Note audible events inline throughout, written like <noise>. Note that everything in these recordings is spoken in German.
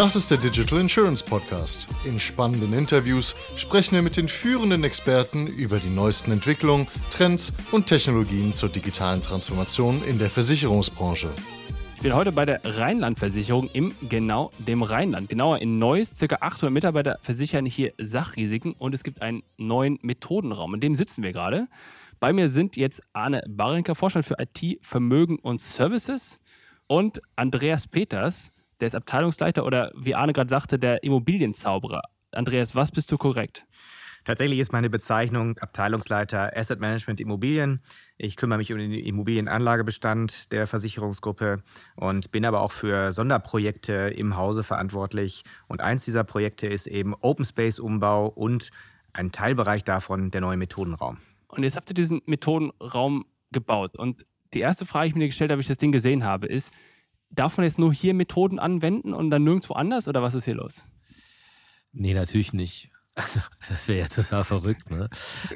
Das ist der Digital Insurance Podcast. In spannenden Interviews sprechen wir mit den führenden Experten über die neuesten Entwicklungen, Trends und Technologien zur digitalen Transformation in der Versicherungsbranche. Ich bin heute bei der Rheinland-Versicherung im genau dem Rheinland. Genauer in Neuss. Circa 800 Mitarbeiter versichern hier Sachrisiken und es gibt einen neuen Methodenraum. In dem sitzen wir gerade. Bei mir sind jetzt Arne Barenker, Vorstand für IT, Vermögen und Services und Andreas Peters, der ist Abteilungsleiter oder wie Arne gerade sagte, der Immobilienzauberer. Andreas, was bist du korrekt? Tatsächlich ist meine Bezeichnung Abteilungsleiter Asset Management Immobilien. Ich kümmere mich um den Immobilienanlagebestand der Versicherungsgruppe und bin aber auch für Sonderprojekte im Hause verantwortlich. Und eins dieser Projekte ist eben Open Space Umbau und ein Teilbereich davon der neue Methodenraum. Und jetzt habt ihr diesen Methodenraum gebaut. Und die erste Frage, die ich mir gestellt habe, als ich das Ding gesehen habe, ist, darf man jetzt nur hier Methoden anwenden und dann nirgendwo anders oder was ist hier los? Nee, natürlich nicht. Also, <laughs> das wäre ja total verrückt. Ne?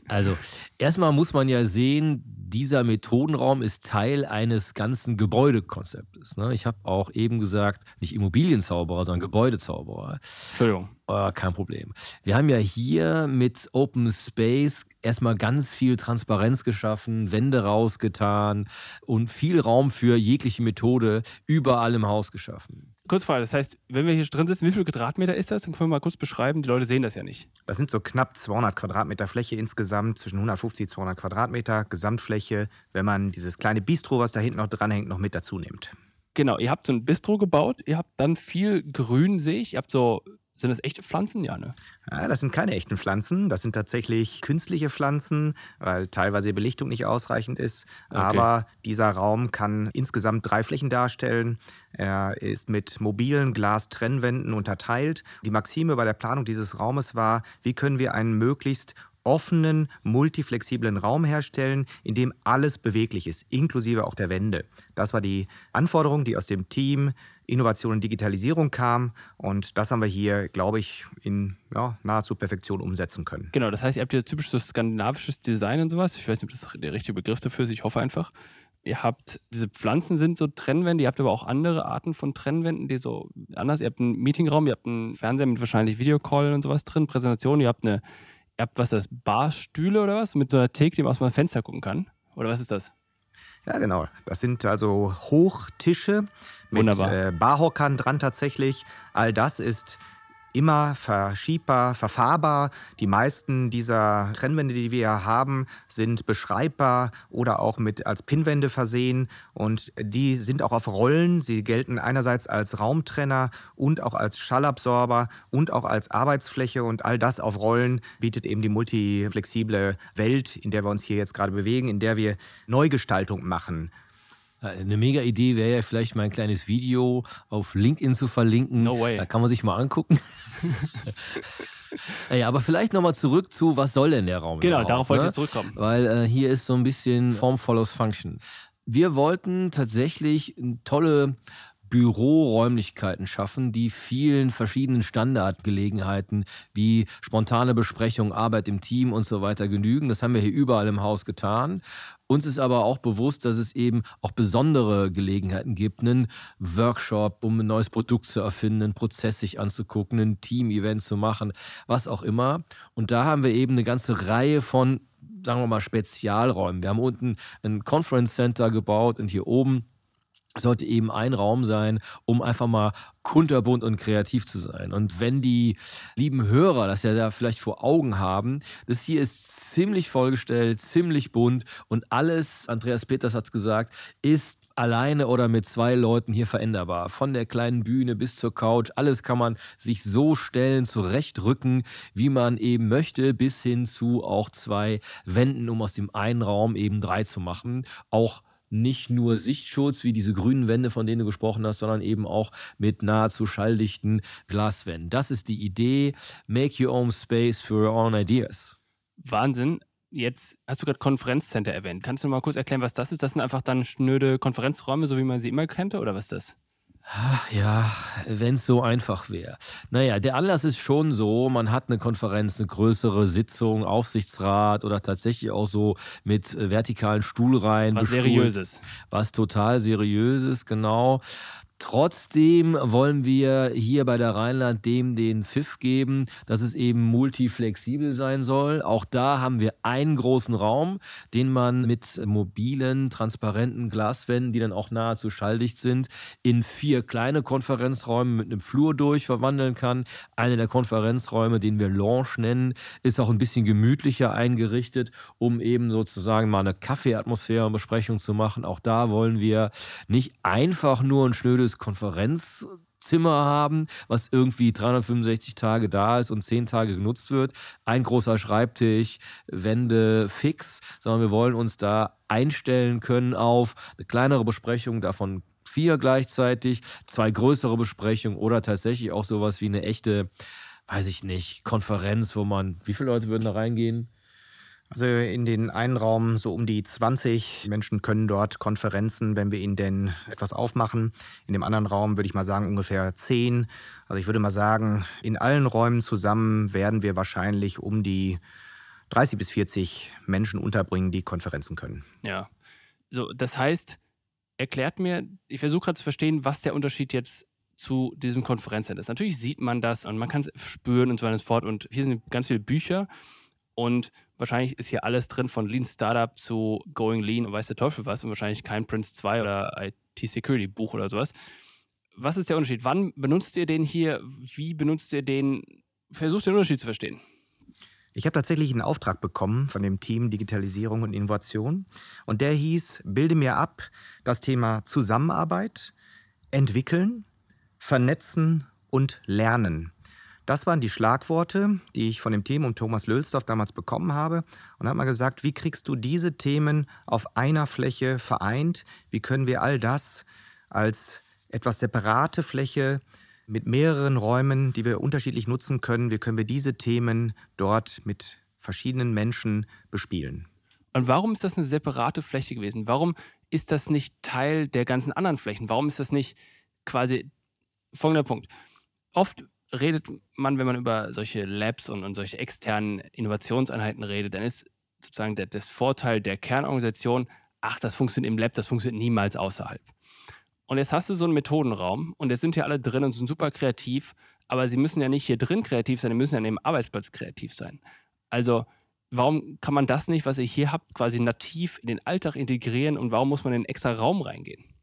Also, erstmal muss man ja sehen, dieser Methodenraum ist Teil eines ganzen Gebäudekonzeptes. Ne? Ich habe auch eben gesagt, nicht Immobilienzauberer, sondern Gebäudezauberer. Entschuldigung. Oh, kein Problem. Wir haben ja hier mit Open Space erstmal ganz viel Transparenz geschaffen, Wände rausgetan und viel Raum für jegliche Methode überall im Haus geschaffen. Kurzfrage, das heißt, wenn wir hier drin sitzen, wie viel Quadratmeter ist das? Dann können wir mal kurz beschreiben. Die Leute sehen das ja nicht. Das sind so knapp 200 Quadratmeter Fläche insgesamt, zwischen 150 und 200 Quadratmeter Gesamtfläche, wenn man dieses kleine Bistro, was da hinten noch dranhängt, noch mit dazu nimmt. Genau, ihr habt so ein Bistro gebaut, ihr habt dann viel Grün, sehe ich. Ihr habt so sind das echte Pflanzen? Ja, ne? Ja, das sind keine echten Pflanzen. Das sind tatsächlich künstliche Pflanzen, weil teilweise die Belichtung nicht ausreichend ist. Okay. Aber dieser Raum kann insgesamt drei Flächen darstellen. Er ist mit mobilen Glastrennwänden unterteilt. Die Maxime bei der Planung dieses Raumes war, wie können wir einen möglichst offenen, multiflexiblen Raum herstellen, in dem alles beweglich ist, inklusive auch der Wände. Das war die Anforderung, die aus dem Team Innovation und Digitalisierung kam. Und das haben wir hier, glaube ich, in ja, nahezu Perfektion umsetzen können. Genau, das heißt, ihr habt ja typisch so skandinavisches Design und sowas. Ich weiß nicht, ob das der richtige Begriff dafür ist. Ich hoffe einfach. Ihr habt, diese Pflanzen sind so Trennwände, ihr habt aber auch andere Arten von Trennwänden, die so anders, ihr habt einen Meetingraum, ihr habt einen Fernseher mit wahrscheinlich Videocall und sowas drin, Präsentation, ihr habt eine Ihr habt was, das Barstühle oder was? Mit so einer Theke, die man aus dem Fenster gucken kann? Oder was ist das? Ja, genau. Das sind also Hochtische mit äh, Barhockern dran tatsächlich. All das ist immer verschiebbar, verfahrbar. Die meisten dieser Trennwände, die wir haben, sind beschreibbar oder auch mit als Pinwände versehen und die sind auch auf Rollen. Sie gelten einerseits als Raumtrenner und auch als Schallabsorber und auch als Arbeitsfläche und all das auf Rollen bietet eben die multiflexible Welt, in der wir uns hier jetzt gerade bewegen, in der wir Neugestaltung machen. Eine mega Idee wäre ja vielleicht mal ein kleines Video auf LinkedIn zu verlinken. No way. Da kann man sich mal angucken. <laughs> ja, aber vielleicht nochmal zurück zu, was soll denn der Raum? Genau, darauf wollte ne? ich zurückkommen. Weil äh, hier ist so ein bisschen Form follows Function. Wir wollten tatsächlich tolle Büroräumlichkeiten schaffen, die vielen verschiedenen Standardgelegenheiten wie spontane Besprechung, Arbeit im Team und so weiter genügen. Das haben wir hier überall im Haus getan. Uns ist aber auch bewusst, dass es eben auch besondere Gelegenheiten gibt, einen Workshop, um ein neues Produkt zu erfinden, einen Prozess sich anzugucken, ein Team-Event zu machen, was auch immer. Und da haben wir eben eine ganze Reihe von, sagen wir mal, Spezialräumen. Wir haben unten ein Conference Center gebaut und hier oben sollte eben ein Raum sein, um einfach mal kunterbunt und kreativ zu sein. Und wenn die lieben Hörer das ja da vielleicht vor Augen haben, das hier ist ziemlich vollgestellt, ziemlich bunt und alles, Andreas Peters hat es gesagt, ist alleine oder mit zwei Leuten hier veränderbar. Von der kleinen Bühne bis zur Couch, alles kann man sich so stellen, zurechtrücken, wie man eben möchte, bis hin zu auch zwei Wänden, um aus dem einen Raum eben drei zu machen. Auch nicht nur Sichtschutz wie diese grünen Wände, von denen du gesprochen hast, sondern eben auch mit nahezu schalldichten Glaswänden. Das ist die Idee. Make your own space for your own ideas. Wahnsinn. Jetzt hast du gerade Konferenzcenter erwähnt. Kannst du mal kurz erklären, was das ist? Das sind einfach dann schnöde Konferenzräume, so wie man sie immer kannte, oder was ist das? Ach ja, wenn es so einfach wäre. Naja, der Anlass ist schon so, man hat eine Konferenz, eine größere Sitzung, Aufsichtsrat oder tatsächlich auch so mit äh, vertikalen Stuhlreihen. Was Seriöses. Was total Seriöses, genau. Trotzdem wollen wir hier bei der Rheinland dem den Pfiff geben, dass es eben multiflexibel sein soll. Auch da haben wir einen großen Raum, den man mit mobilen, transparenten Glaswänden, die dann auch nahezu schalldicht sind, in vier kleine Konferenzräume mit einem Flur durch verwandeln kann. Einer der Konferenzräume, den wir Lounge nennen, ist auch ein bisschen gemütlicher eingerichtet, um eben sozusagen mal eine Kaffeeatmosphäre und Besprechung zu machen. Auch da wollen wir nicht einfach nur ein schnödes Konferenzzimmer haben, was irgendwie 365 Tage da ist und 10 Tage genutzt wird. Ein großer Schreibtisch, Wände fix, sondern wir wollen uns da einstellen können auf eine kleinere Besprechung, davon vier gleichzeitig, zwei größere Besprechungen oder tatsächlich auch sowas wie eine echte, weiß ich nicht, Konferenz, wo man, wie viele Leute würden da reingehen? Also in den einen Raum so um die 20 Menschen können dort Konferenzen, wenn wir ihnen denn etwas aufmachen. In dem anderen Raum würde ich mal sagen ungefähr 10. Also ich würde mal sagen, in allen Räumen zusammen werden wir wahrscheinlich um die 30 bis 40 Menschen unterbringen, die Konferenzen können. Ja. So, das heißt, erklärt mir, ich versuche gerade zu verstehen, was der Unterschied jetzt zu diesem Konferenzcenter ist. Natürlich sieht man das und man kann es spüren und so weiter und so fort. Und hier sind ganz viele Bücher und wahrscheinlich ist hier alles drin von Lean Startup zu Going Lean und weiß der Teufel was und wahrscheinlich kein Prince 2 oder IT Security Buch oder sowas. Was ist der Unterschied? Wann benutzt ihr den hier? Wie benutzt ihr den? Versucht den Unterschied zu verstehen. Ich habe tatsächlich einen Auftrag bekommen von dem Team Digitalisierung und Innovation und der hieß, bilde mir ab das Thema Zusammenarbeit, entwickeln, vernetzen und lernen. Das waren die Schlagworte, die ich von dem Team um Thomas Lülsdorf damals bekommen habe und habe mal gesagt, wie kriegst du diese Themen auf einer Fläche vereint? Wie können wir all das als etwas separate Fläche mit mehreren Räumen, die wir unterschiedlich nutzen können, wie können wir diese Themen dort mit verschiedenen Menschen bespielen? Und warum ist das eine separate Fläche gewesen? Warum ist das nicht Teil der ganzen anderen Flächen? Warum ist das nicht quasi folgender Punkt? Oft redet man, wenn man über solche Labs und, und solche externen Innovationseinheiten redet, dann ist sozusagen der, das Vorteil der Kernorganisation, ach, das funktioniert im Lab, das funktioniert niemals außerhalb. Und jetzt hast du so einen Methodenraum und jetzt sind hier alle drin und sind super kreativ, aber sie müssen ja nicht hier drin kreativ sein, sie müssen ja an dem Arbeitsplatz kreativ sein. Also, warum kann man das nicht, was ihr hier habt, quasi nativ in den Alltag integrieren und warum muss man in einen extra Raum reingehen?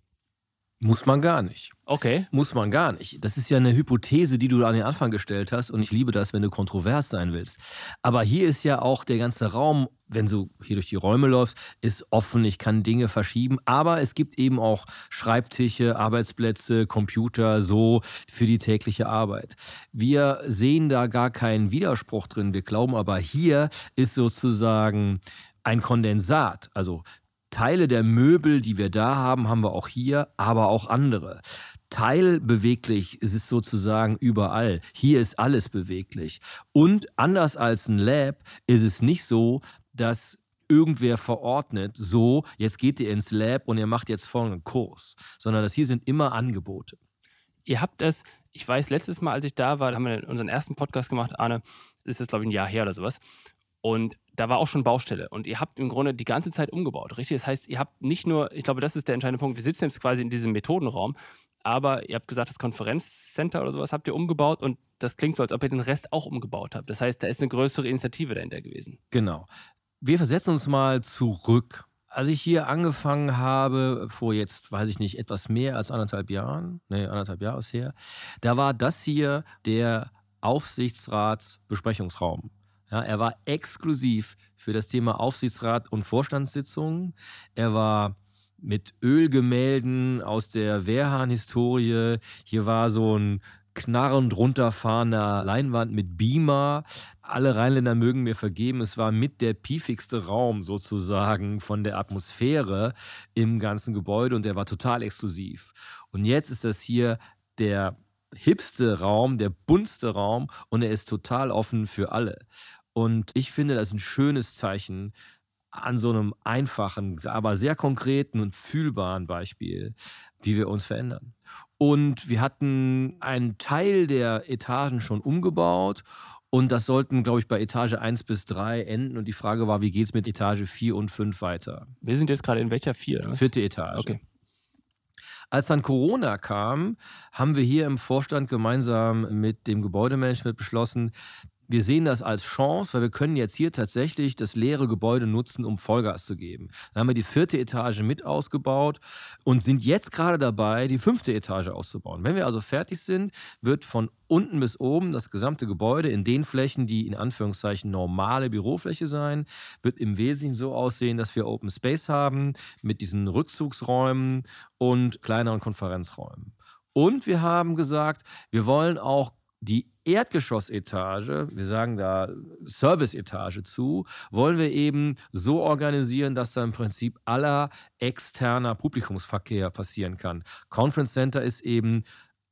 Muss man gar nicht. Okay. Muss man gar nicht. Das ist ja eine Hypothese, die du an den Anfang gestellt hast und ich liebe das, wenn du kontrovers sein willst. Aber hier ist ja auch der ganze Raum, wenn du hier durch die Räume läufst, ist offen. Ich kann Dinge verschieben, aber es gibt eben auch Schreibtische, Arbeitsplätze, Computer, so für die tägliche Arbeit. Wir sehen da gar keinen Widerspruch drin. Wir glauben aber, hier ist sozusagen ein Kondensat, also Teile der Möbel, die wir da haben, haben wir auch hier, aber auch andere. Teilbeweglich ist es sozusagen überall. Hier ist alles beweglich. Und anders als ein Lab ist es nicht so, dass irgendwer verordnet, so, jetzt geht ihr ins Lab und ihr macht jetzt folgenden Kurs, sondern das hier sind immer Angebote. Ihr habt es, ich weiß, letztes Mal, als ich da war, haben wir unseren ersten Podcast gemacht, Arne, ist das glaube ich ein Jahr her oder sowas. Und da war auch schon Baustelle. Und ihr habt im Grunde die ganze Zeit umgebaut, richtig? Das heißt, ihr habt nicht nur, ich glaube, das ist der entscheidende Punkt, wir sitzen jetzt quasi in diesem Methodenraum, aber ihr habt gesagt, das Konferenzcenter oder sowas habt ihr umgebaut und das klingt so, als ob ihr den Rest auch umgebaut habt. Das heißt, da ist eine größere Initiative dahinter gewesen. Genau. Wir versetzen uns mal zurück. Als ich hier angefangen habe, vor jetzt, weiß ich nicht, etwas mehr als anderthalb Jahren, nee, anderthalb Jahre ist her, da war das hier der Aufsichtsratsbesprechungsraum. Ja, er war exklusiv für das Thema Aufsichtsrat und Vorstandssitzungen. Er war mit Ölgemälden aus der Wehrhahn-Historie. Hier war so ein knarrend runterfahrender Leinwand mit Beamer. Alle Rheinländer mögen mir vergeben, es war mit der piefigste Raum sozusagen von der Atmosphäre im ganzen Gebäude und der war total exklusiv. Und jetzt ist das hier der hipste Raum, der buntste Raum und er ist total offen für alle. Und ich finde, das ist ein schönes Zeichen an so einem einfachen, aber sehr konkreten und fühlbaren Beispiel, wie wir uns verändern. Und wir hatten einen Teil der Etagen schon umgebaut und das sollten, glaube ich, bei Etage 1 bis 3 enden. Und die Frage war, wie geht es mit Etage 4 und 5 weiter? Wir sind jetzt gerade in welcher 4? Vierte Etage. Okay. Als dann Corona kam, haben wir hier im Vorstand gemeinsam mit dem Gebäudemanagement beschlossen, wir sehen das als Chance, weil wir können jetzt hier tatsächlich das leere Gebäude nutzen, um Vollgas zu geben. Dann haben wir die vierte Etage mit ausgebaut und sind jetzt gerade dabei, die fünfte Etage auszubauen. Wenn wir also fertig sind, wird von unten bis oben das gesamte Gebäude in den Flächen, die in Anführungszeichen normale Bürofläche sein, wird im Wesentlichen so aussehen, dass wir Open Space haben mit diesen Rückzugsräumen und kleineren Konferenzräumen. Und wir haben gesagt, wir wollen auch die Erdgeschossetage, wir sagen da Serviceetage zu, wollen wir eben so organisieren, dass da im Prinzip aller externer Publikumsverkehr passieren kann. Conference Center ist eben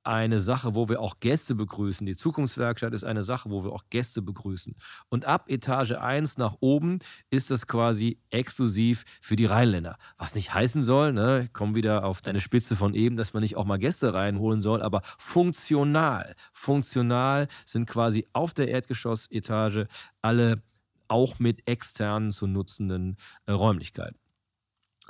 eine Sache, wo wir auch Gäste begrüßen. Die Zukunftswerkstatt ist eine Sache, wo wir auch Gäste begrüßen. Und ab Etage 1 nach oben ist das quasi exklusiv für die Rheinländer. Was nicht heißen soll, ne, ich komme wieder auf deine Spitze von eben, dass man nicht auch mal Gäste reinholen soll, aber funktional. Funktional sind quasi auf der Erdgeschossetage alle auch mit externen zu nutzenden äh, Räumlichkeiten.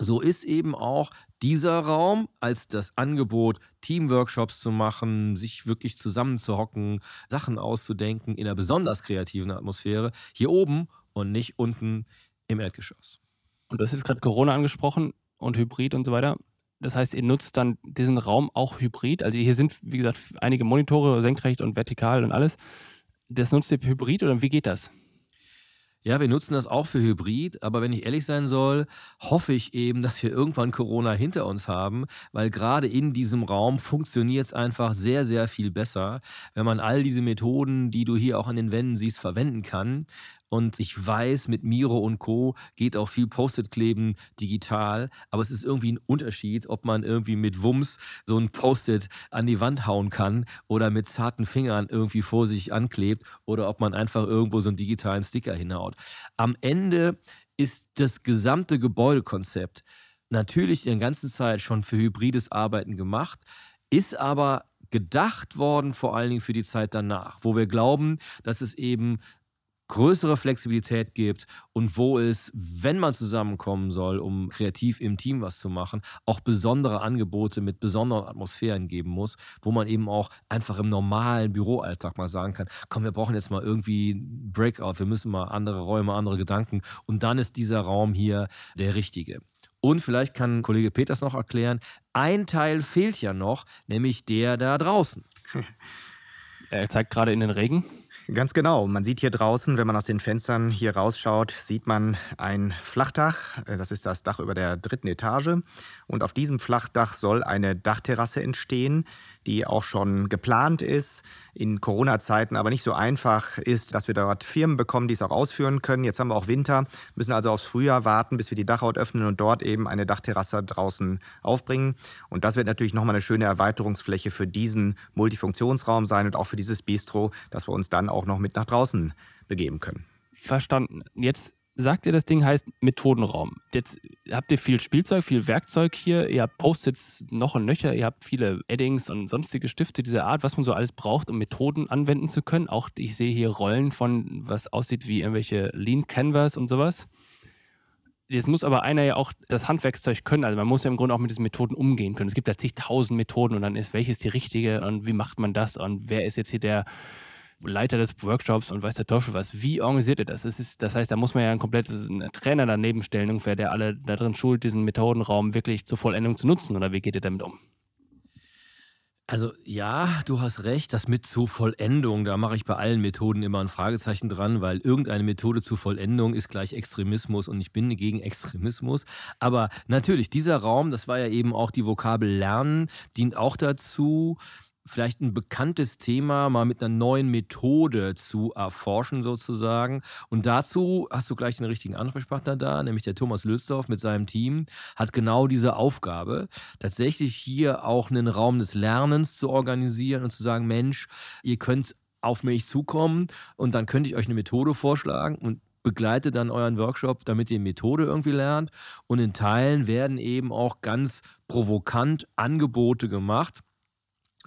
So ist eben auch dieser Raum als das Angebot, Teamworkshops zu machen, sich wirklich zusammenzuhocken, Sachen auszudenken in einer besonders kreativen Atmosphäre, hier oben und nicht unten im Erdgeschoss. Und das ist gerade Corona angesprochen und Hybrid und so weiter. Das heißt, ihr nutzt dann diesen Raum auch hybrid. Also hier sind, wie gesagt, einige Monitore, senkrecht und vertikal und alles. Das nutzt ihr hybrid oder wie geht das? Ja, wir nutzen das auch für Hybrid, aber wenn ich ehrlich sein soll, hoffe ich eben, <laughs> dass wir irgendwann Corona hinter uns haben, weil gerade in diesem Raum funktioniert es einfach sehr, sehr viel besser, wenn man all diese Methoden, die du hier auch an den Wänden siehst, verwenden kann. Und ich weiß, mit Miro und Co. geht auch viel Post-it-Kleben digital. Aber es ist irgendwie ein Unterschied, ob man irgendwie mit Wumms so ein Post-it an die Wand hauen kann oder mit zarten Fingern irgendwie vor sich anklebt oder ob man einfach irgendwo so einen digitalen Sticker hinhaut. Am Ende ist das gesamte Gebäudekonzept natürlich die ganze Zeit schon für hybrides Arbeiten gemacht, ist aber gedacht worden, vor allen Dingen für die Zeit danach, wo wir glauben, dass es eben größere Flexibilität gibt und wo es, wenn man zusammenkommen soll, um kreativ im Team was zu machen, auch besondere Angebote mit besonderen Atmosphären geben muss, wo man eben auch einfach im normalen Büroalltag mal sagen kann, komm, wir brauchen jetzt mal irgendwie Breakout, wir müssen mal andere Räume, andere Gedanken und dann ist dieser Raum hier der richtige. Und vielleicht kann Kollege Peters noch erklären, ein Teil fehlt ja noch, nämlich der da draußen. <laughs> Er zeigt gerade in den Regen. Ganz genau. Man sieht hier draußen, wenn man aus den Fenstern hier rausschaut, sieht man ein Flachdach. Äh, das ist das Dach über der dritten Etage. Und auf diesem Flachdach soll eine Dachterrasse entstehen, die auch schon geplant ist, in Corona-Zeiten aber nicht so einfach ist, dass wir dort Firmen bekommen, die es auch ausführen können. Jetzt haben wir auch Winter, müssen also aufs Frühjahr warten, bis wir die Dachhaut öffnen und dort eben eine Dachterrasse draußen aufbringen. Und das wird natürlich nochmal eine schöne Erweiterungsfläche für diesen Multifunktionsraum sein und auch für dieses Bistro, dass wir uns dann auch noch mit nach draußen begeben können. Verstanden. Jetzt sagt ihr, das Ding heißt Methodenraum. Jetzt habt ihr viel Spielzeug, viel Werkzeug hier. Ihr habt Post-its noch und nöcher. Ihr habt viele Eddings und sonstige Stifte dieser Art, was man so alles braucht, um Methoden anwenden zu können. Auch ich sehe hier Rollen von, was aussieht wie irgendwelche Lean Canvas und sowas. Jetzt muss aber einer ja auch das Handwerkszeug können. Also man muss ja im Grunde auch mit diesen Methoden umgehen können. Es gibt ja zigtausend Methoden und dann ist welches die richtige und wie macht man das und wer ist jetzt hier der Leiter des Workshops und weiß der Teufel was. Wie organisiert er das? Das, ist, das heißt, da muss man ja ein komplettes Trainer daneben stellen, ungefähr, der alle da drin schult, diesen Methodenraum wirklich zur Vollendung zu nutzen. Oder wie geht ihr damit um? Also ja, du hast recht, das mit zur Vollendung, da mache ich bei allen Methoden immer ein Fragezeichen dran, weil irgendeine Methode zur Vollendung ist gleich Extremismus und ich bin gegen Extremismus. Aber natürlich, dieser Raum, das war ja eben auch die Vokabel Lernen, dient auch dazu, vielleicht ein bekanntes Thema mal mit einer neuen Methode zu erforschen sozusagen. Und dazu hast du gleich einen richtigen Ansprechpartner da, nämlich der Thomas Lülsdorf mit seinem Team, hat genau diese Aufgabe, tatsächlich hier auch einen Raum des Lernens zu organisieren und zu sagen, Mensch, ihr könnt auf mich zukommen und dann könnte ich euch eine Methode vorschlagen und begleite dann euren Workshop, damit ihr Methode irgendwie lernt. Und in Teilen werden eben auch ganz provokant Angebote gemacht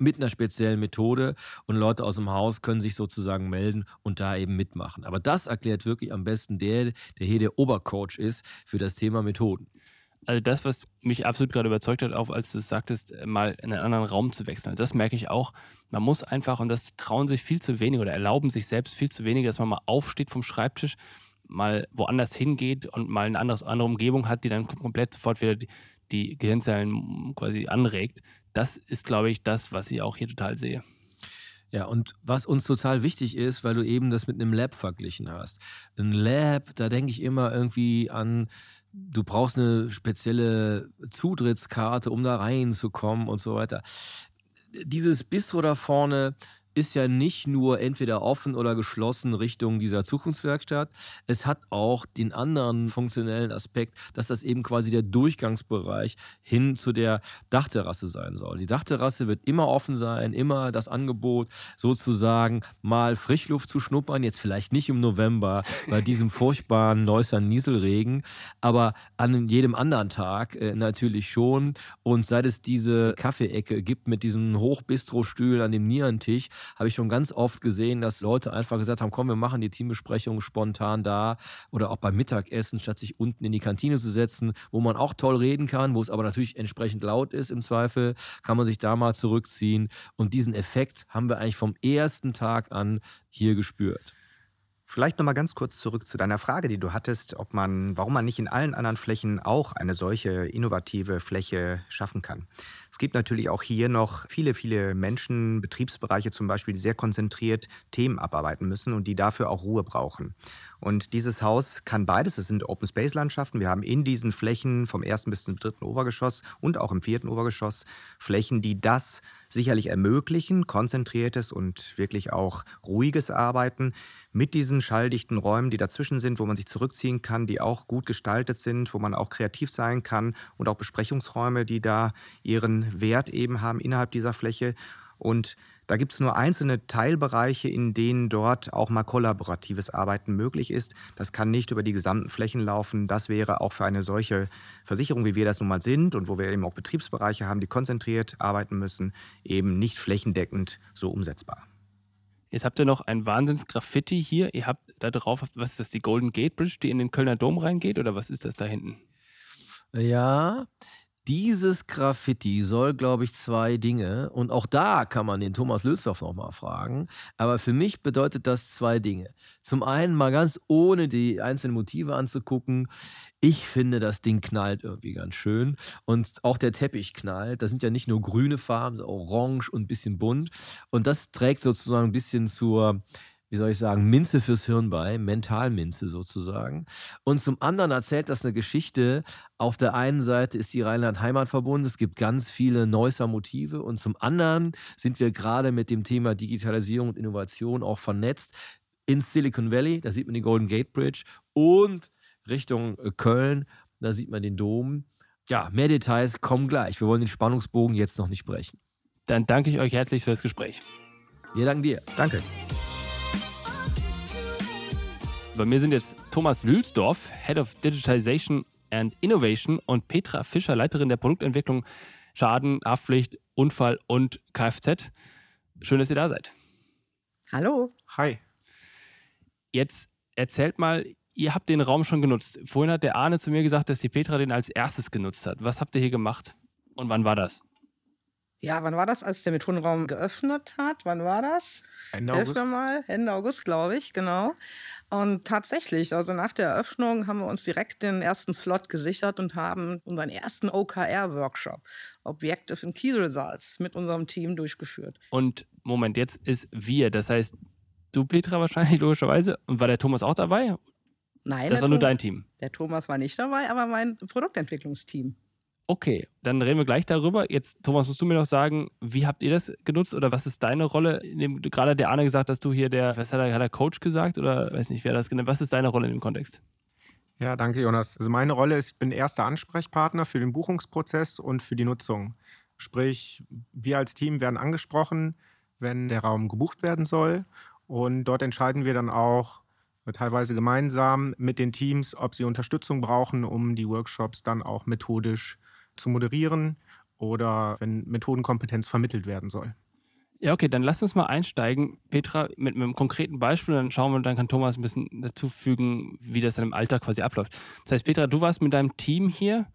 mit einer speziellen Methode und Leute aus dem Haus können sich sozusagen melden und da eben mitmachen. Aber das erklärt wirklich am besten der, der hier der Obercoach ist für das Thema Methoden. Also das, was mich absolut gerade überzeugt hat, auch als du es sagtest, mal in einen anderen Raum zu wechseln. Das merke ich auch. Man muss einfach, und das trauen sich viel zu wenig oder erlauben sich selbst viel zu wenig, dass man mal aufsteht vom Schreibtisch, mal woanders hingeht und mal eine andere, andere Umgebung hat, die dann komplett sofort wieder die, die Gehirnzellen quasi anregt. Das ist, glaube ich, das, was ich auch hier total sehe. Ja, und was uns total wichtig ist, weil du eben das mit einem Lab verglichen hast. Ein Lab, da denke ich immer irgendwie an, du brauchst eine spezielle Zutrittskarte, um da reinzukommen und so weiter. Dieses Bistro da vorne, ist ja nicht nur entweder offen oder geschlossen Richtung dieser Zukunftswerkstatt. Es hat auch den anderen funktionellen Aspekt, dass das eben quasi der Durchgangsbereich hin zu der Dachterrasse sein soll. Die Dachterrasse wird immer offen sein, immer das Angebot sozusagen mal Frischluft zu schnuppern, jetzt vielleicht nicht im November bei <laughs> diesem furchtbaren Neusser Nieselregen, aber an jedem anderen Tag äh, natürlich schon. Und seit es diese Kaffeeecke gibt mit diesem Hochbistro-Stühl an dem Nierentisch, habe ich schon ganz oft gesehen, dass Leute einfach gesagt haben, komm, wir machen die Teambesprechung spontan da oder auch beim Mittagessen, statt sich unten in die Kantine zu setzen, wo man auch toll reden kann, wo es aber natürlich entsprechend laut ist im Zweifel, kann man sich da mal zurückziehen. Und diesen Effekt haben wir eigentlich vom ersten Tag an hier gespürt. Vielleicht noch mal ganz kurz zurück zu deiner Frage, die du hattest, ob man, warum man nicht in allen anderen Flächen auch eine solche innovative Fläche schaffen kann. Es gibt natürlich auch hier noch viele, viele Menschen, Betriebsbereiche zum Beispiel, die sehr konzentriert Themen abarbeiten müssen und die dafür auch Ruhe brauchen. Und dieses Haus kann beides. Es sind Open Space Landschaften. Wir haben in diesen Flächen vom ersten bis zum dritten Obergeschoss und auch im vierten Obergeschoss Flächen, die das sicherlich ermöglichen, konzentriertes und wirklich auch ruhiges Arbeiten mit diesen schalldichten Räumen, die dazwischen sind, wo man sich zurückziehen kann, die auch gut gestaltet sind, wo man auch kreativ sein kann und auch Besprechungsräume, die da ihren Wert eben haben innerhalb dieser Fläche. Und da gibt es nur einzelne Teilbereiche, in denen dort auch mal kollaboratives Arbeiten möglich ist. Das kann nicht über die gesamten Flächen laufen. Das wäre auch für eine solche Versicherung, wie wir das nun mal sind und wo wir eben auch Betriebsbereiche haben, die konzentriert arbeiten müssen, eben nicht flächendeckend so umsetzbar. Jetzt habt ihr noch ein Wahnsinns-Graffiti hier. Ihr habt da drauf, was ist das, die Golden Gate Bridge, die in den Kölner Dom reingeht oder was ist das da hinten? Ja, dieses Graffiti soll, glaube ich, zwei Dinge, und auch da kann man den Thomas Lösdorf nochmal fragen, aber für mich bedeutet das zwei Dinge. Zum einen mal ganz ohne die einzelnen Motive anzugucken, ich finde, das Ding knallt irgendwie ganz schön. Und auch der Teppich knallt. Das sind ja nicht nur grüne Farben, orange und ein bisschen bunt. Und das trägt sozusagen ein bisschen zur, wie soll ich sagen, Minze fürs Hirn bei, Mentalminze sozusagen. Und zum anderen erzählt das eine Geschichte. Auf der einen Seite ist die Rheinland-Heimat verbunden, es gibt ganz viele Neusser Motive und zum anderen sind wir gerade mit dem Thema Digitalisierung und Innovation auch vernetzt. In Silicon Valley, da sieht man die Golden Gate Bridge und Richtung äh, Köln, da sieht man den Dom. Ja, mehr Details kommen gleich. Wir wollen den Spannungsbogen jetzt noch nicht brechen. Dann danke ich euch herzlich für das Gespräch. Wir danken dir. Danke. Bei mir sind jetzt Thomas Lülsdorf, Head of Digitization and Innovation und Petra Fischer, Leiterin der Produktentwicklung Schaden, Haftpflicht, Unfall und Kfz. Schön, dass ihr da seid. Hallo. Hi. Jetzt erzählt mal, ihr habt den Raum schon genutzt. Vorhin hat der Arne zu mir gesagt, dass die Petra den als erstes genutzt hat. Was habt ihr hier gemacht und wann war das? Ja, wann war das, als der Methodenraum geöffnet hat? Wann war das? Ende August. Mal, Ende August, glaube ich, genau. Und tatsächlich, also nach der Eröffnung haben wir uns direkt den ersten Slot gesichert und haben unseren ersten OKR-Workshop, Objective and Key Results, mit unserem Team durchgeführt. Und Moment, jetzt ist wir, das heißt, du, Petra, wahrscheinlich logischerweise. Und war der Thomas auch dabei? Nein, das war nur dein Team. Der Thomas war nicht dabei, aber mein Produktentwicklungsteam. Okay, dann reden wir gleich darüber. Jetzt, Thomas, musst du mir noch sagen, wie habt ihr das genutzt oder was ist deine Rolle? Dem, gerade der Arne gesagt, dass du hier der, was hat er, hat er Coach gesagt oder weiß nicht, wer das genannt Was ist deine Rolle in dem Kontext? Ja, danke, Jonas. Also meine Rolle ist, ich bin erster Ansprechpartner für den Buchungsprozess und für die Nutzung. Sprich, wir als Team werden angesprochen, wenn der Raum gebucht werden soll. Und dort entscheiden wir dann auch teilweise gemeinsam mit den Teams, ob sie Unterstützung brauchen, um die Workshops dann auch methodisch zu moderieren oder wenn Methodenkompetenz vermittelt werden soll. Ja, okay, dann lass uns mal einsteigen, Petra, mit, mit einem konkreten Beispiel. Dann schauen wir, dann kann Thomas ein bisschen dazu fügen, wie das dann im Alltag quasi abläuft. Das heißt, Petra, du warst mit deinem Team hier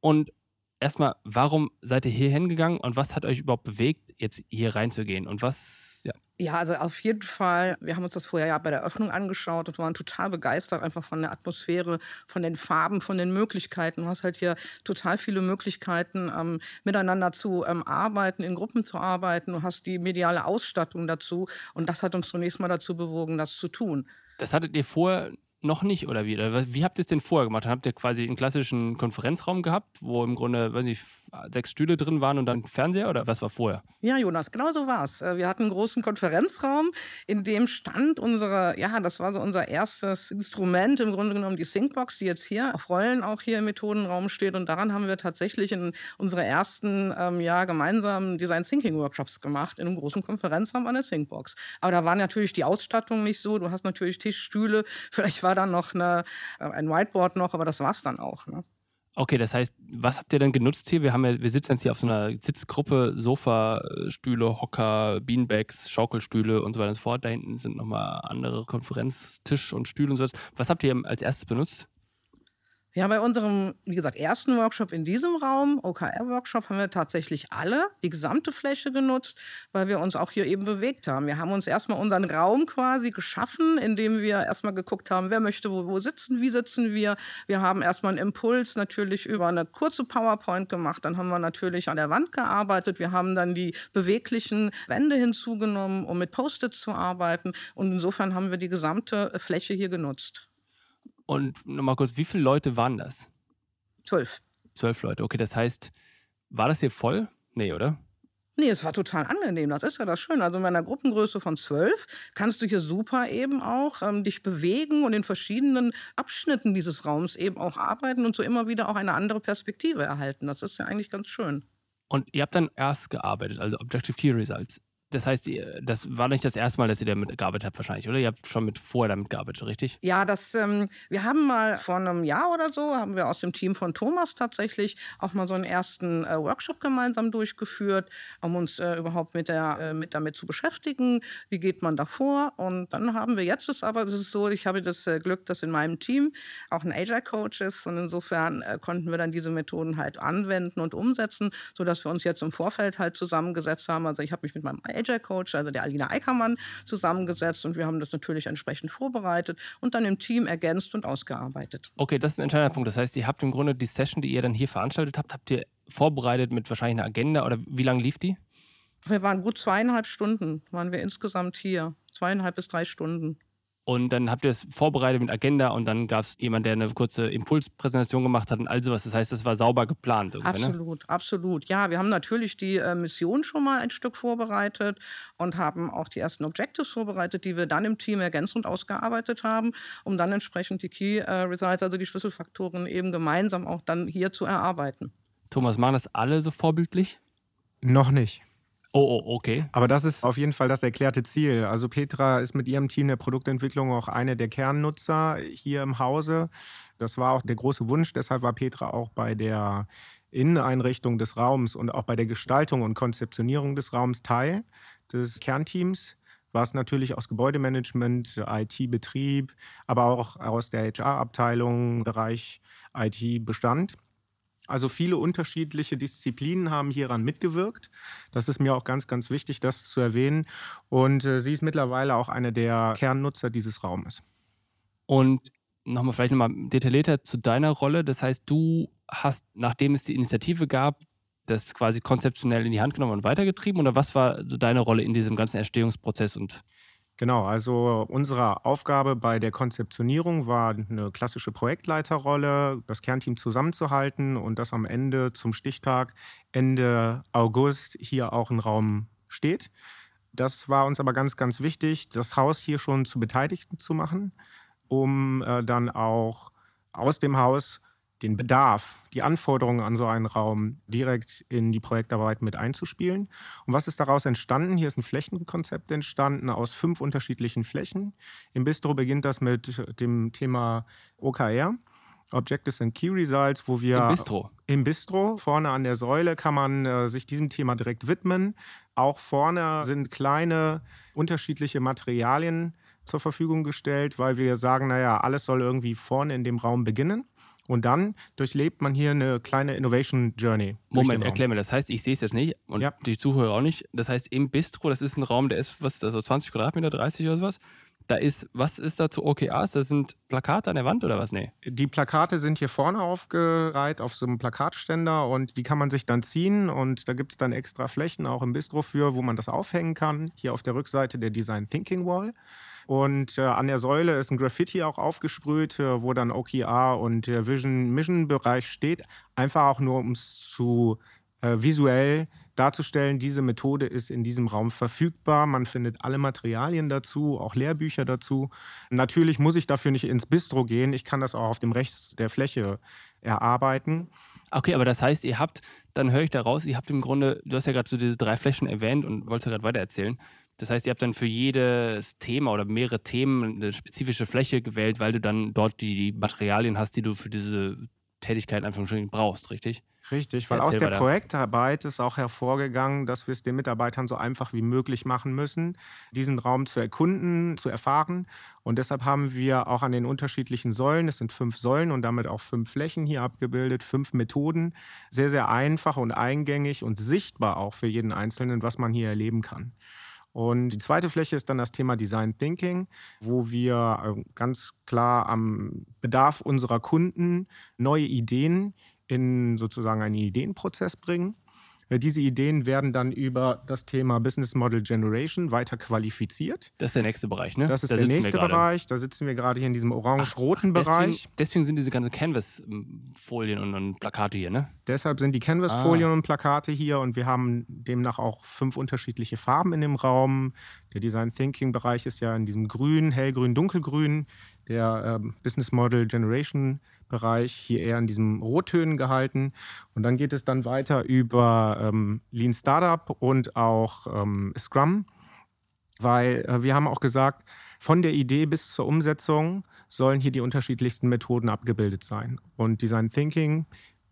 Und erstmal, warum seid ihr hier hingegangen und was hat euch überhaupt bewegt, jetzt hier reinzugehen? Und was, ja. Ja, also auf jeden Fall. Wir haben uns das vorher ja bei der Öffnung angeschaut und waren total begeistert einfach von der Atmosphäre, von den Farben, von den Möglichkeiten. Du hast halt hier total viele Möglichkeiten, ähm, miteinander zu ähm, arbeiten, in Gruppen zu arbeiten. Du hast die mediale Ausstattung dazu und das hat uns zunächst mal dazu bewogen, das zu tun. Das hattet ihr vorher noch nicht oder wie? wie habt ihr es denn vorher gemacht? Habt ihr quasi einen klassischen Konferenzraum gehabt, wo im Grunde, weiß nicht, sechs Stühle drin waren und dann Fernseher oder was war vorher? Ja, Jonas, genau so war es. Äh, wir hatten einen großen Konferenzraum, in dem stand unsere, ja, das war so unser erstes Instrument, im Grunde genommen die Syncbox, die jetzt hier auf Rollen auch hier im Methodenraum steht. Und daran haben wir tatsächlich in unsere ersten ähm, ja, gemeinsamen Design Thinking Workshops gemacht, in einem großen Konferenzraum an der Syncbox. Aber da war natürlich die Ausstattung nicht so. Du hast natürlich Tischstühle, vielleicht war war dann noch eine, äh, ein Whiteboard noch, aber das war es dann auch. Ne? Okay, das heißt, was habt ihr denn genutzt hier? Wir, haben ja, wir sitzen jetzt hier auf so einer Sitzgruppe, Sofa, Stühle, Hocker, Beanbags, Schaukelstühle und so weiter und so fort. Da hinten sind nochmal andere Konferenztisch und Stühle und sowas. Was habt ihr als erstes benutzt? Ja, bei unserem, wie gesagt, ersten Workshop in diesem Raum, OKR-Workshop, haben wir tatsächlich alle, die gesamte Fläche genutzt, weil wir uns auch hier eben bewegt haben. Wir haben uns erstmal unseren Raum quasi geschaffen, indem wir erstmal geguckt haben, wer möchte wo, wo sitzen, wie sitzen wir. Wir haben erstmal einen Impuls natürlich über eine kurze PowerPoint gemacht. Dann haben wir natürlich an der Wand gearbeitet. Wir haben dann die beweglichen Wände hinzugenommen, um mit Post-its zu arbeiten. Und insofern haben wir die gesamte Fläche hier genutzt. Und nochmal kurz, wie viele Leute waren das? Zwölf. Zwölf Leute, okay. Das heißt, war das hier voll? Nee, oder? Nee, es war total angenehm. Das ist ja das Schöne. Also in einer Gruppengröße von zwölf kannst du hier super eben auch ähm, dich bewegen und in verschiedenen Abschnitten dieses Raums eben auch arbeiten und so immer wieder auch eine andere Perspektive erhalten. Das ist ja eigentlich ganz schön. Und ihr habt dann erst gearbeitet, also Objective Key Results. Das heißt, das war nicht das erste Mal, dass ihr damit gearbeitet habt, wahrscheinlich, oder? Ihr habt schon mit vorher damit gearbeitet, richtig? Ja, das, ähm, wir haben mal vor einem Jahr oder so, haben wir aus dem Team von Thomas tatsächlich auch mal so einen ersten äh, Workshop gemeinsam durchgeführt, um uns äh, überhaupt mit, der, äh, mit damit zu beschäftigen. Wie geht man davor? Und dann haben wir jetzt es aber, das ist so, ich habe das äh, Glück, dass in meinem Team auch ein Agile-Coach ist und insofern äh, konnten wir dann diese Methoden halt anwenden und umsetzen, sodass wir uns jetzt im Vorfeld halt zusammengesetzt haben. Also ich habe mich mit meinem Agile Coach, also der Alina Eickermann, zusammengesetzt und wir haben das natürlich entsprechend vorbereitet und dann im Team ergänzt und ausgearbeitet. Okay, das ist ein entscheidender Punkt. Das heißt, ihr habt im Grunde die Session, die ihr dann hier veranstaltet habt, habt ihr vorbereitet mit wahrscheinlich einer Agenda oder wie lange lief die? Wir waren gut zweieinhalb Stunden, waren wir insgesamt hier. Zweieinhalb bis drei Stunden. Und dann habt ihr es vorbereitet mit Agenda und dann gab es jemanden, der eine kurze Impulspräsentation gemacht hat und all sowas. Das heißt, es war sauber geplant. Ne? Absolut, ne? absolut. Ja, wir haben natürlich die äh, Mission schon mal ein Stück vorbereitet und haben auch die ersten Objectives vorbereitet, die wir dann im Team ergänzt und ausgearbeitet haben, um dann entsprechend die Key äh, Results, also die Schlüsselfaktoren, eben gemeinsam auch dann hier zu erarbeiten. Thomas, machen das alle so vorbildlich? Noch nicht. Oh, oh, okay. Aber das ist auf jeden Fall das erklärte Ziel. Also Petra ist mit ihrem Team der Produktentwicklung auch eine der Kernnutzer hier im Hause. Das war auch der große Wunsch. Deshalb war Petra auch bei der Inneneinrichtung des Raums und auch bei der Gestaltung und Konzeptionierung des Raums Teil des Kernteams was natürlich aus Gebäudemanagement, IT-Betrieb, aber auch aus der HR-Abteilung, Bereich IT bestand. Also viele unterschiedliche Disziplinen haben hieran mitgewirkt. Das ist mir auch ganz, ganz wichtig, das zu erwähnen. Und äh, sie ist mittlerweile auch eine der Kernnutzer dieses Raumes. Und nochmal vielleicht nochmal detaillierter zu deiner Rolle. Das heißt, du hast, nachdem es die Initiative gab, das quasi konzeptionell in die Hand genommen und weitergetrieben? Oder was war deine Rolle in diesem ganzen Erstehungsprozess und Genau, also unsere Aufgabe bei der Konzeptionierung war eine klassische Projektleiterrolle, das Kernteam zusammenzuhalten und dass am Ende zum Stichtag Ende August hier auch ein Raum steht. Das war uns aber ganz, ganz wichtig, das Haus hier schon zu Beteiligten zu machen, um äh, dann auch aus dem Haus den Bedarf, die Anforderungen an so einen Raum direkt in die Projektarbeit mit einzuspielen. Und was ist daraus entstanden? Hier ist ein Flächenkonzept entstanden aus fünf unterschiedlichen Flächen. Im Bistro beginnt das mit dem Thema OKR. Objectives and Key Results, wo wir im Bistro. Im Bistro, vorne an der Säule, kann man äh, sich diesem Thema direkt widmen. Auch vorne sind kleine unterschiedliche Materialien zur Verfügung gestellt, weil wir sagen, naja, alles soll irgendwie vorne in dem Raum beginnen Und dann durchlebt man hier eine kleine Innovation Journey. Moment, erklär mir, das heißt, ich sehe es jetzt nicht und ja. die Zuhörer auch nicht. Das heißt, im Bistro, das ist ein Raum, der ist, was ist das, so 20 Quadratmeter, 30 oder sowas? Da ist, was ist da zu OKRs? Das sind Plakate an der Wand oder was? Nee. Die Plakate sind hier vorne aufgereiht auf so einem Plakatständer und die kann man sich dann ziehen und da gibt es dann extra Flächen auch im Bistro für, wo man das aufhängen kann. Hier auf der Rückseite der Design Thinking Wall. Und äh, an der Säule ist ein Graffiti auch aufgesprüht, äh, wo dann OKR und der Vision Mission Bereich steht. Einfach auch nur, um es zu äh, visuell darzustellen, diese Methode ist in diesem Raum verfügbar. Man findet alle Materialien dazu, auch Lehrbücher dazu. Natürlich muss ich dafür nicht ins Bistro gehen. Ich kann das auch auf dem Rechts der Fläche erarbeiten. Okay, aber das heißt, ihr habt, dann höre ich da raus, ihr habt im Grunde, du hast ja gerade so diese drei Flächen erwähnt und wolltest ja gerade weitererzählen. Das heißt, ihr habt dann für jedes Thema oder mehrere Themen eine spezifische Fläche gewählt, weil du dann dort die Materialien hast, die du für diese Tätigkeit einfach schon brauchst, richtig? Richtig, weil Erzähl aus der Projektarbeit ist auch hervorgegangen, dass wir es den Mitarbeitern so einfach wie möglich machen müssen, diesen Raum zu erkunden, zu erfahren. Und deshalb haben wir auch an den unterschiedlichen Säulen, es sind fünf Säulen und damit auch fünf Flächen hier abgebildet, fünf Methoden, sehr, sehr einfach und eingängig und sichtbar auch für jeden Einzelnen, was man hier erleben kann. Und die zweite Fläche ist dann das Thema Design Thinking, wo wir äh, ganz klar am Bedarf unserer Kunden neue Ideen in sozusagen einen Ideenprozess bringen. Äh, diese Ideen werden dann über das Thema Business Model Generation weiter qualifiziert. Das ist der nächste Bereich, ne? Das ist da der nächste Bereich. Da sitzen wir gerade hier in diesem orange-roten Bereich. Deswegen, deswegen, sind diese ganzen Canvas-Folien und, und, Plakate hier, ne? Deshalb sind die Canvas-Folien ah. und Plakate hier und wir haben demnach auch fünf unterschiedliche Farben in dem Raum. Der Design Thinking-Bereich ist ja in diesem Grün, Hellgrün, Dunkelgrün. Der äh, Business Model Generation Bereich hier eher in diesen Rottönen gehalten. Und dann geht es dann weiter über ähm, Lean Startup und auch ähm, Scrum, weil äh, wir haben auch gesagt, von der Idee bis zur Umsetzung sollen hier die unterschiedlichsten Methoden abgebildet sein. Und Design Thinking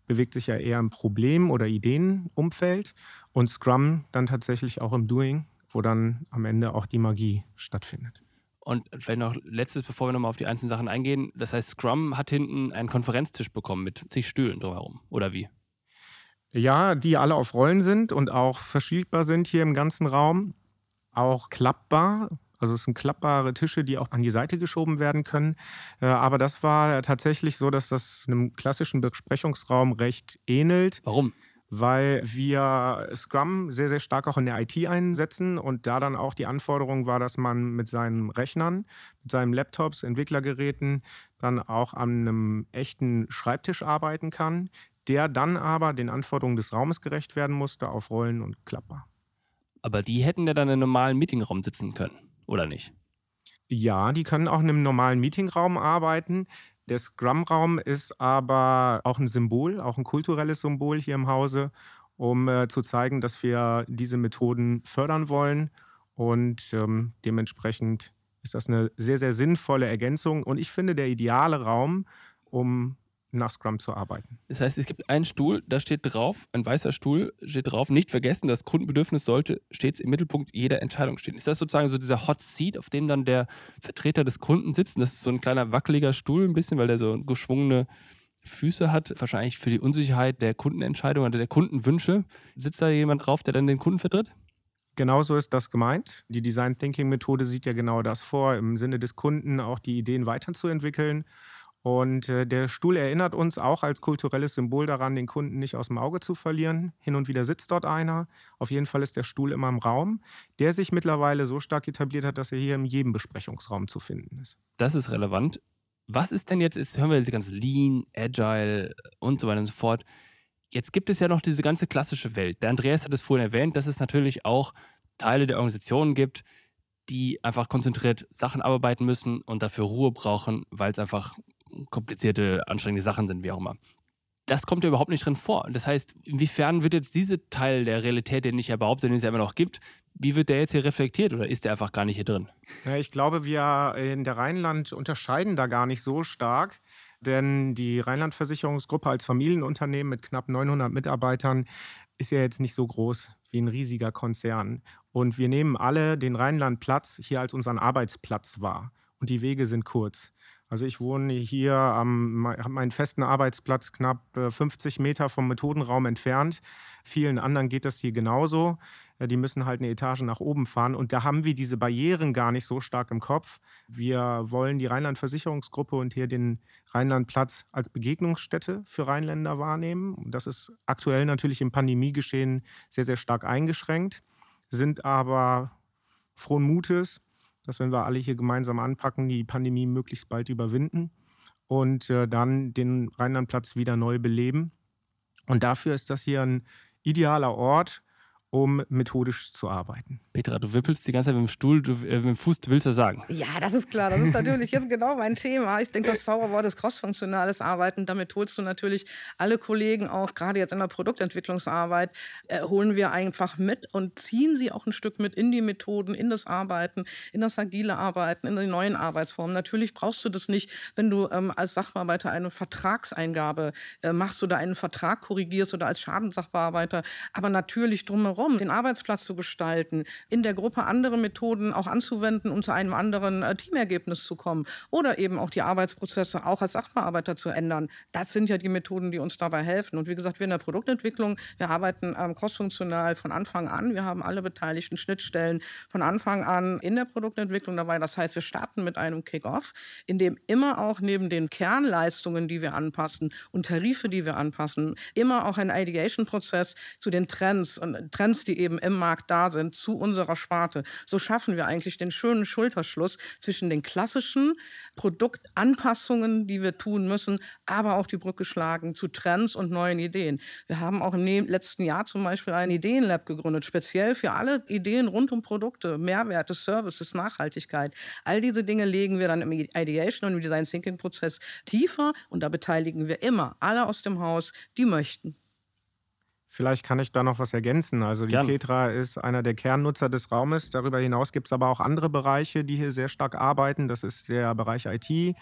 bewegt sich ja eher im Problem- oder Ideenumfeld und Scrum dann tatsächlich auch im Doing, wo dann am Ende auch die Magie stattfindet. Und vielleicht noch letztes, bevor wir nochmal auf die einzelnen Sachen eingehen. Das heißt, Scrum hat hinten einen Konferenztisch bekommen mit zig Stühlen drumherum, oder wie? Ja, die alle auf Rollen sind und auch verschiebbar sind hier im ganzen Raum. Auch klappbar. Also es sind klappbare Tische, die auch an die Seite geschoben werden können. Äh, aber das war tatsächlich so, dass das einem klassischen Besprechungsraum recht ähnelt. Warum? Weil wir Scrum sehr, sehr stark auch in der IT einsetzen und da dann auch die Anforderung war, dass man mit seinen Rechnern, mit seinen Laptops, Entwicklergeräten dann auch an einem echten Schreibtisch arbeiten kann, der dann aber den Anforderungen des Raumes gerecht werden musste auf Rollen und Klapper. Aber die hätten ja dann in einem normalen Meetingraum sitzen können, oder nicht? Ja, die können auch in einem normalen Meetingraum arbeiten. Der Scrum-Raum ist aber auch ein Symbol, auch ein kulturelles Symbol hier im Hause, um äh, zu zeigen, dass wir diese Methoden fördern wollen. Und ähm, dementsprechend ist das eine sehr, sehr sinnvolle Ergänzung. Und ich finde, der ideale Raum, um nach Scrum zu arbeiten. Das heißt, es gibt einen Stuhl, da steht drauf, ein weißer Stuhl steht drauf, nicht vergessen, das Kundenbedürfnis sollte stets im Mittelpunkt jeder Entscheidung stehen. Ist das sozusagen so dieser Hot Seat, auf dem dann der Vertreter des Kunden sitzt? Und das ist so ein kleiner wackeliger Stuhl ein bisschen, weil der so geschwungene Füße hat, wahrscheinlich für die Unsicherheit der Kundenentscheidung oder der Kundenwünsche. Sitzt da jemand drauf, der dann den Kunden vertritt? Genauso ist das gemeint. Die Design Thinking Methode sieht ja genau das vor, im Sinne des Kunden auch die Ideen weiterzuentwickeln. Und äh, der Stuhl erinnert uns auch als kulturelles Symbol daran, den Kunden nicht aus dem Auge zu verlieren. Hin und wieder sitzt dort einer. Auf jeden Fall ist der Stuhl immer im Raum, der sich mittlerweile so stark etabliert hat, dass er hier in jedem Besprechungsraum zu finden ist. Das ist relevant. Was ist denn jetzt, jetzt hören wir diese ganze Lean, Agile und so weiter und so fort. Jetzt gibt es ja noch diese ganze klassische Welt. Der Andreas hat es vorhin erwähnt, dass es natürlich auch Teile der Organisationen gibt, die einfach konzentriert Sachen arbeiten müssen und dafür Ruhe brauchen, weil es einfach komplizierte, anstrengende Sachen sind, wie auch immer. Das kommt ja überhaupt nicht drin vor. Das heißt, inwiefern wird jetzt dieser Teil der Realität, den ich ja behaupte, den es ja immer noch gibt, wie wird der jetzt hier reflektiert oder ist der einfach gar nicht hier drin? Ich glaube, wir in der Rheinland unterscheiden da gar nicht so stark. Denn die Rheinland-Versicherungsgruppe als Familienunternehmen mit knapp 900 Mitarbeitern ist ja jetzt nicht so groß wie ein riesiger Konzern. Und wir nehmen alle den Rheinland-Platz hier als unseren Arbeitsplatz wahr. Und die Wege sind kurz. Also ich wohne hier, am, habe meinen festen Arbeitsplatz knapp 50 äh, Meter vom Methodenraum entfernt. Vielen anderen geht das hier genauso. Die müssen halt eine Etage nach oben fahren. Und da haben wir diese Barrieren gar nicht so stark im Kopf. Wir wollen die Rheinland-Versicherungsgruppe und hier den Rheinlandplatz als Begegnungsstätte für Rheinländer wahrnehmen. Das ist aktuell natürlich im Pandemiegeschehen sehr, sehr stark eingeschränkt, sind aber frohen Mutes, dass wenn wir alle hier gemeinsam anpacken, die Pandemie möglichst bald überwinden und äh, dann den Rheinlandplatz wieder neu beleben. Und dafür ist das hier ein idealer Ort, um methodisch zu arbeiten. Petra, du wippelst die ganze Zeit mit dem Stuhl, du, äh, mit dem Fuß, du willst was sagen. Ja, das ist klar. Das ist natürlich jetzt genau mein Thema. Ich denke, das Zauberwort ist crossfunktionales Arbeiten. Damit holst du natürlich alle Kollegen auch, gerade jetzt in der Produktentwicklungsarbeit, äh, holen wir einfach mit und ziehen sie auch ein Stück mit in die Methoden, in das Arbeiten, in das agile Arbeiten, in die neuen Arbeitsformen. Natürlich brauchst du das nicht, wenn du ähm, als Sachbearbeiter eine Vertragseingabe äh, machst oder einen Vertrag korrigierst oder als Schadenssachbearbeiter. Aber natürlich drumherum drumherum, den Arbeitsplatz zu gestalten, in der Gruppe andere Methoden auch anzuwenden, um zu einem anderen äh, Teamergebnis zu kommen oder eben auch die Arbeitsprozesse auch als Sachbearbeiter zu ändern. Das sind ja die Methoden, die uns dabei helfen. Und wie gesagt, wir in der Produktentwicklung, wir arbeiten ähm, crossfunktional von Anfang an. Wir haben alle beteiligten Schnittstellen von Anfang an in der Produktentwicklung dabei. Das heißt, wir starten mit einem Kick-off, in dem immer auch neben den Kernleistungen, die wir anpassen und Tarife, die wir anpassen, immer auch ein Ideation-Prozess zu den Trends und Trends Trends, die eben im Markt da sind, zu unserer Sparte. So schaffen wir eigentlich den schönen Schulterschluss zwischen den klassischen Produktanpassungen, die wir tun müssen, aber auch die Brücke schlagen zu Trends und neuen Ideen. Wir haben auch im letzten Jahr zum Beispiel ein Ideenlab gegründet, speziell für alle Ideen rund um Produkte, Mehrwerte, Services, Nachhaltigkeit. All diese Dinge legen wir dann im Ideation und im Design Thinking Prozess tiefer und da beteiligen wir immer alle aus dem Haus, die möchten. Vielleicht kann ich da noch was ergänzen. Also die Gerne. Petra ist einer der Kernnutzer des Raumes. Darüber hinaus gibt es aber auch andere Bereiche, die hier sehr stark arbeiten. Das ist der Bereich IT,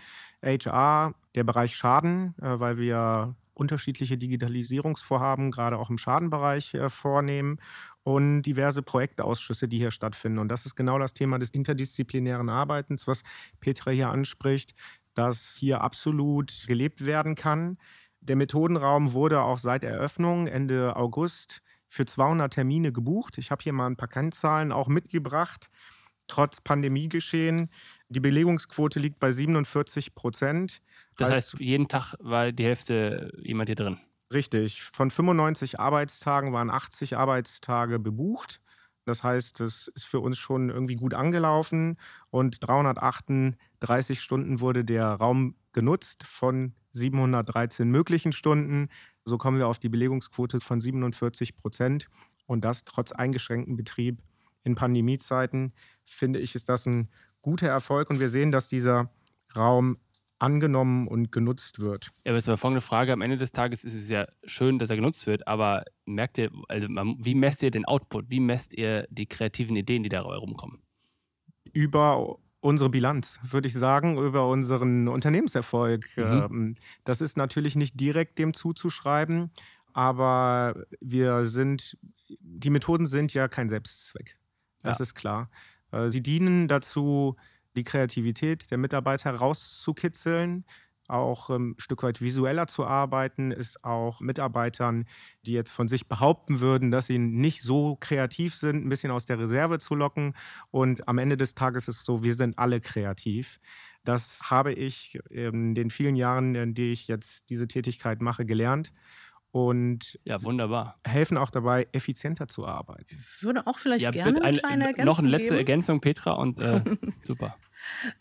HR, der Bereich Schaden, äh, weil wir unterschiedliche Digitalisierungsvorhaben gerade auch im Schadenbereich äh, vornehmen und diverse Projektausschüsse, die hier stattfinden. Und das ist genau das Thema des interdisziplinären Arbeitens, was Petra hier anspricht, dass hier absolut gelebt werden kann. Der Methodenraum wurde auch seit Eröffnung Ende August für 200 Termine gebucht. Ich habe hier mal ein paar Kennzahlen auch mitgebracht. Trotz Pandemiegeschehen. Die Belegungsquote liegt bei 47 Prozent. Das heißt, heißt, jeden Tag war die Hälfte jemand hier drin. Richtig. Von 95 Arbeitstagen waren 80 Arbeitstage bebucht. Das heißt, es ist für uns schon irgendwie gut angelaufen. Und 338 Stunden wurde der Raum genutzt von 713 möglichen Stunden. So kommen wir auf die Belegungsquote von 47 Prozent. Und das trotz eingeschränktem Betrieb in Pandemiezeiten, finde ich, ist das ein guter Erfolg. Und wir sehen, dass dieser Raum angenommen und genutzt wird. Ja, aber es ist aber folgende Frage. Am Ende des Tages ist es ja schön, dass er genutzt wird, aber merkt ihr, also wie messt ihr den Output? Wie messt ihr die kreativen Ideen, die dabei rumkommen? Über unsere Bilanz, würde ich sagen, über unseren Unternehmenserfolg. Mhm. Ähm, das ist natürlich nicht direkt dem zuzuschreiben, aber wir sind, die Methoden sind ja kein Selbstzweck. Das ja. ist klar. Äh, sie dienen dazu, die Kreativität der Mitarbeiter rauszukitzeln, auch ähm, ein Stück weit visueller zu arbeiten, ist auch Mitarbeitern, die jetzt von sich behaupten würden, dass sie nicht so kreativ sind, ein bisschen aus der Reserve zu locken. Und am Ende des Tages ist es so, wir sind alle kreativ. Das habe ich in den vielen Jahren, in denen ich jetzt diese Tätigkeit mache, gelernt und ja, wunderbar. helfen auch dabei, effizienter zu arbeiten. Ich würde auch vielleicht ja, gerne eine kleine Ergänzung Noch eine letzte geben. Ergänzung, Petra, und äh, <laughs> super.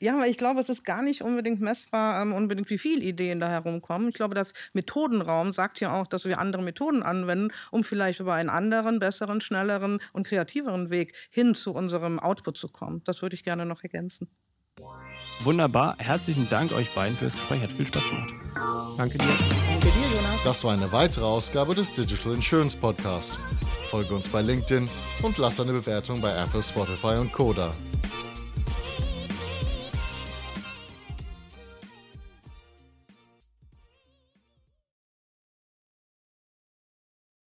Ja, aber ich glaube, es ist gar nicht unbedingt messbar, ähm, unbedingt wie viele Ideen da herumkommen. Ich glaube, das Methodenraum sagt ja auch, dass wir andere Methoden anwenden, um vielleicht über einen anderen, besseren, schnelleren und kreativeren Weg hin zu unserem Output zu kommen. Das würde ich gerne noch ergänzen. Wunderbar. Herzlichen Dank euch beiden fürs Gespräch. Hat viel Spaß gemacht. Danke dir. Danke dir, Jonas. Das war eine weitere Ausgabe des Digital Insurance Podcast. Folge uns bei LinkedIn und lass eine Bewertung bei Apple, Spotify und Koda.